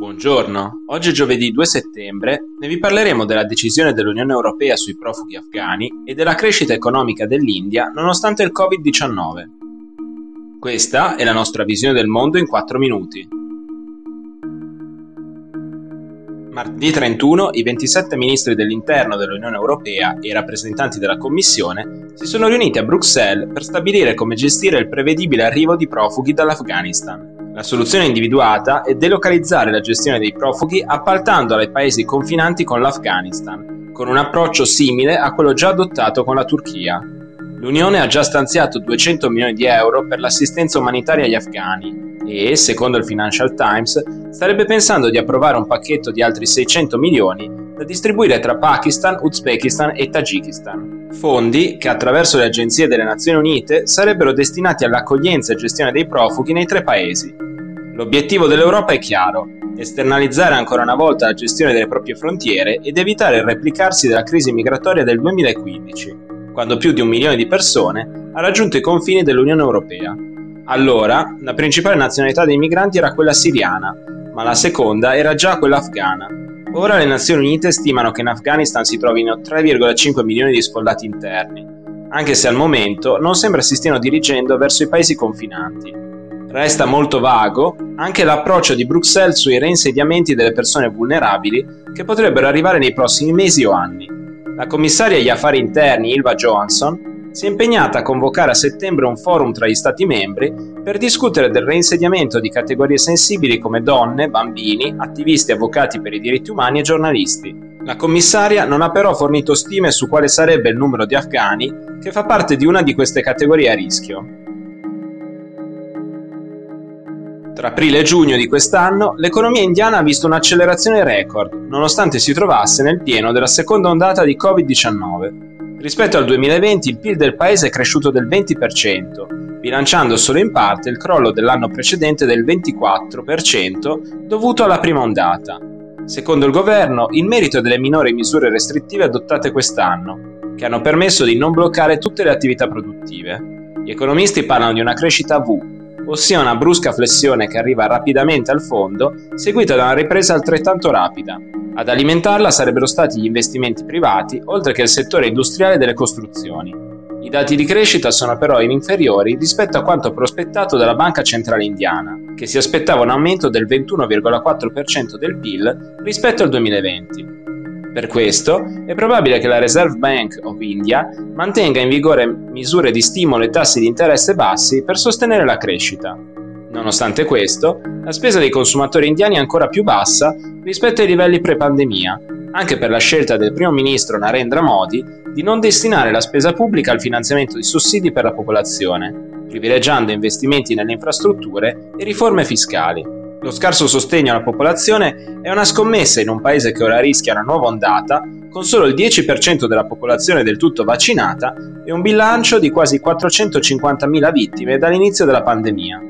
Buongiorno, oggi è giovedì 2 settembre e vi parleremo della decisione dell'Unione Europea sui profughi afghani e della crescita economica dell'India nonostante il Covid-19. Questa è la nostra visione del mondo in 4 minuti. Martedì 31 i 27 ministri dell'interno dell'Unione Europea e i rappresentanti della Commissione si sono riuniti a Bruxelles per stabilire come gestire il prevedibile arrivo di profughi dall'Afghanistan. La soluzione individuata è delocalizzare la gestione dei profughi appaltandola ai paesi confinanti con l'Afghanistan, con un approccio simile a quello già adottato con la Turchia. L'Unione ha già stanziato 200 milioni di euro per l'assistenza umanitaria agli afghani e, secondo il Financial Times, starebbe pensando di approvare un pacchetto di altri 600 milioni da distribuire tra Pakistan, Uzbekistan e Tagikistan. Fondi che attraverso le agenzie delle Nazioni Unite sarebbero destinati all'accoglienza e gestione dei profughi nei tre paesi. L'obiettivo dell'Europa è chiaro, esternalizzare ancora una volta la gestione delle proprie frontiere ed evitare il replicarsi della crisi migratoria del 2015, quando più di un milione di persone ha raggiunto i confini dell'Unione Europea. Allora, la principale nazionalità dei migranti era quella siriana, ma la seconda era già quella afghana. Ora le Nazioni Unite stimano che in Afghanistan si trovino 3,5 milioni di sfollati interni, anche se al momento non sembra si stiano dirigendo verso i paesi confinanti. Resta molto vago anche l'approccio di Bruxelles sui reinsediamenti delle persone vulnerabili che potrebbero arrivare nei prossimi mesi o anni. La commissaria agli affari interni Ilva Johansson si è impegnata a convocare a settembre un forum tra gli Stati membri per discutere del reinsediamento di categorie sensibili come donne, bambini, attivisti, avvocati per i diritti umani e giornalisti. La commissaria non ha però fornito stime su quale sarebbe il numero di afghani che fa parte di una di queste categorie a rischio. Tra aprile e giugno di quest'anno l'economia indiana ha visto un'accelerazione record, nonostante si trovasse nel pieno della seconda ondata di Covid-19. Rispetto al 2020 il PIL del paese è cresciuto del 20%, bilanciando solo in parte il crollo dell'anno precedente del 24% dovuto alla prima ondata. Secondo il governo, il merito delle minori misure restrittive adottate quest'anno, che hanno permesso di non bloccare tutte le attività produttive. Gli economisti parlano di una crescita V, ossia una brusca flessione che arriva rapidamente al fondo, seguita da una ripresa altrettanto rapida. Ad alimentarla sarebbero stati gli investimenti privati, oltre che il settore industriale delle costruzioni. I dati di crescita sono però inferiori rispetto a quanto prospettato dalla Banca Centrale Indiana, che si aspettava un aumento del 21,4% del PIL rispetto al 2020. Per questo è probabile che la Reserve Bank of India mantenga in vigore misure di stimolo e tassi di interesse bassi per sostenere la crescita. Nonostante questo, la spesa dei consumatori indiani è ancora più bassa rispetto ai livelli pre-pandemia, anche per la scelta del primo ministro Narendra Modi di non destinare la spesa pubblica al finanziamento di sussidi per la popolazione, privilegiando investimenti nelle infrastrutture e riforme fiscali. Lo scarso sostegno alla popolazione è una scommessa in un paese che ora rischia una nuova ondata, con solo il 10% della popolazione del tutto vaccinata e un bilancio di quasi 450.000 vittime dall'inizio della pandemia.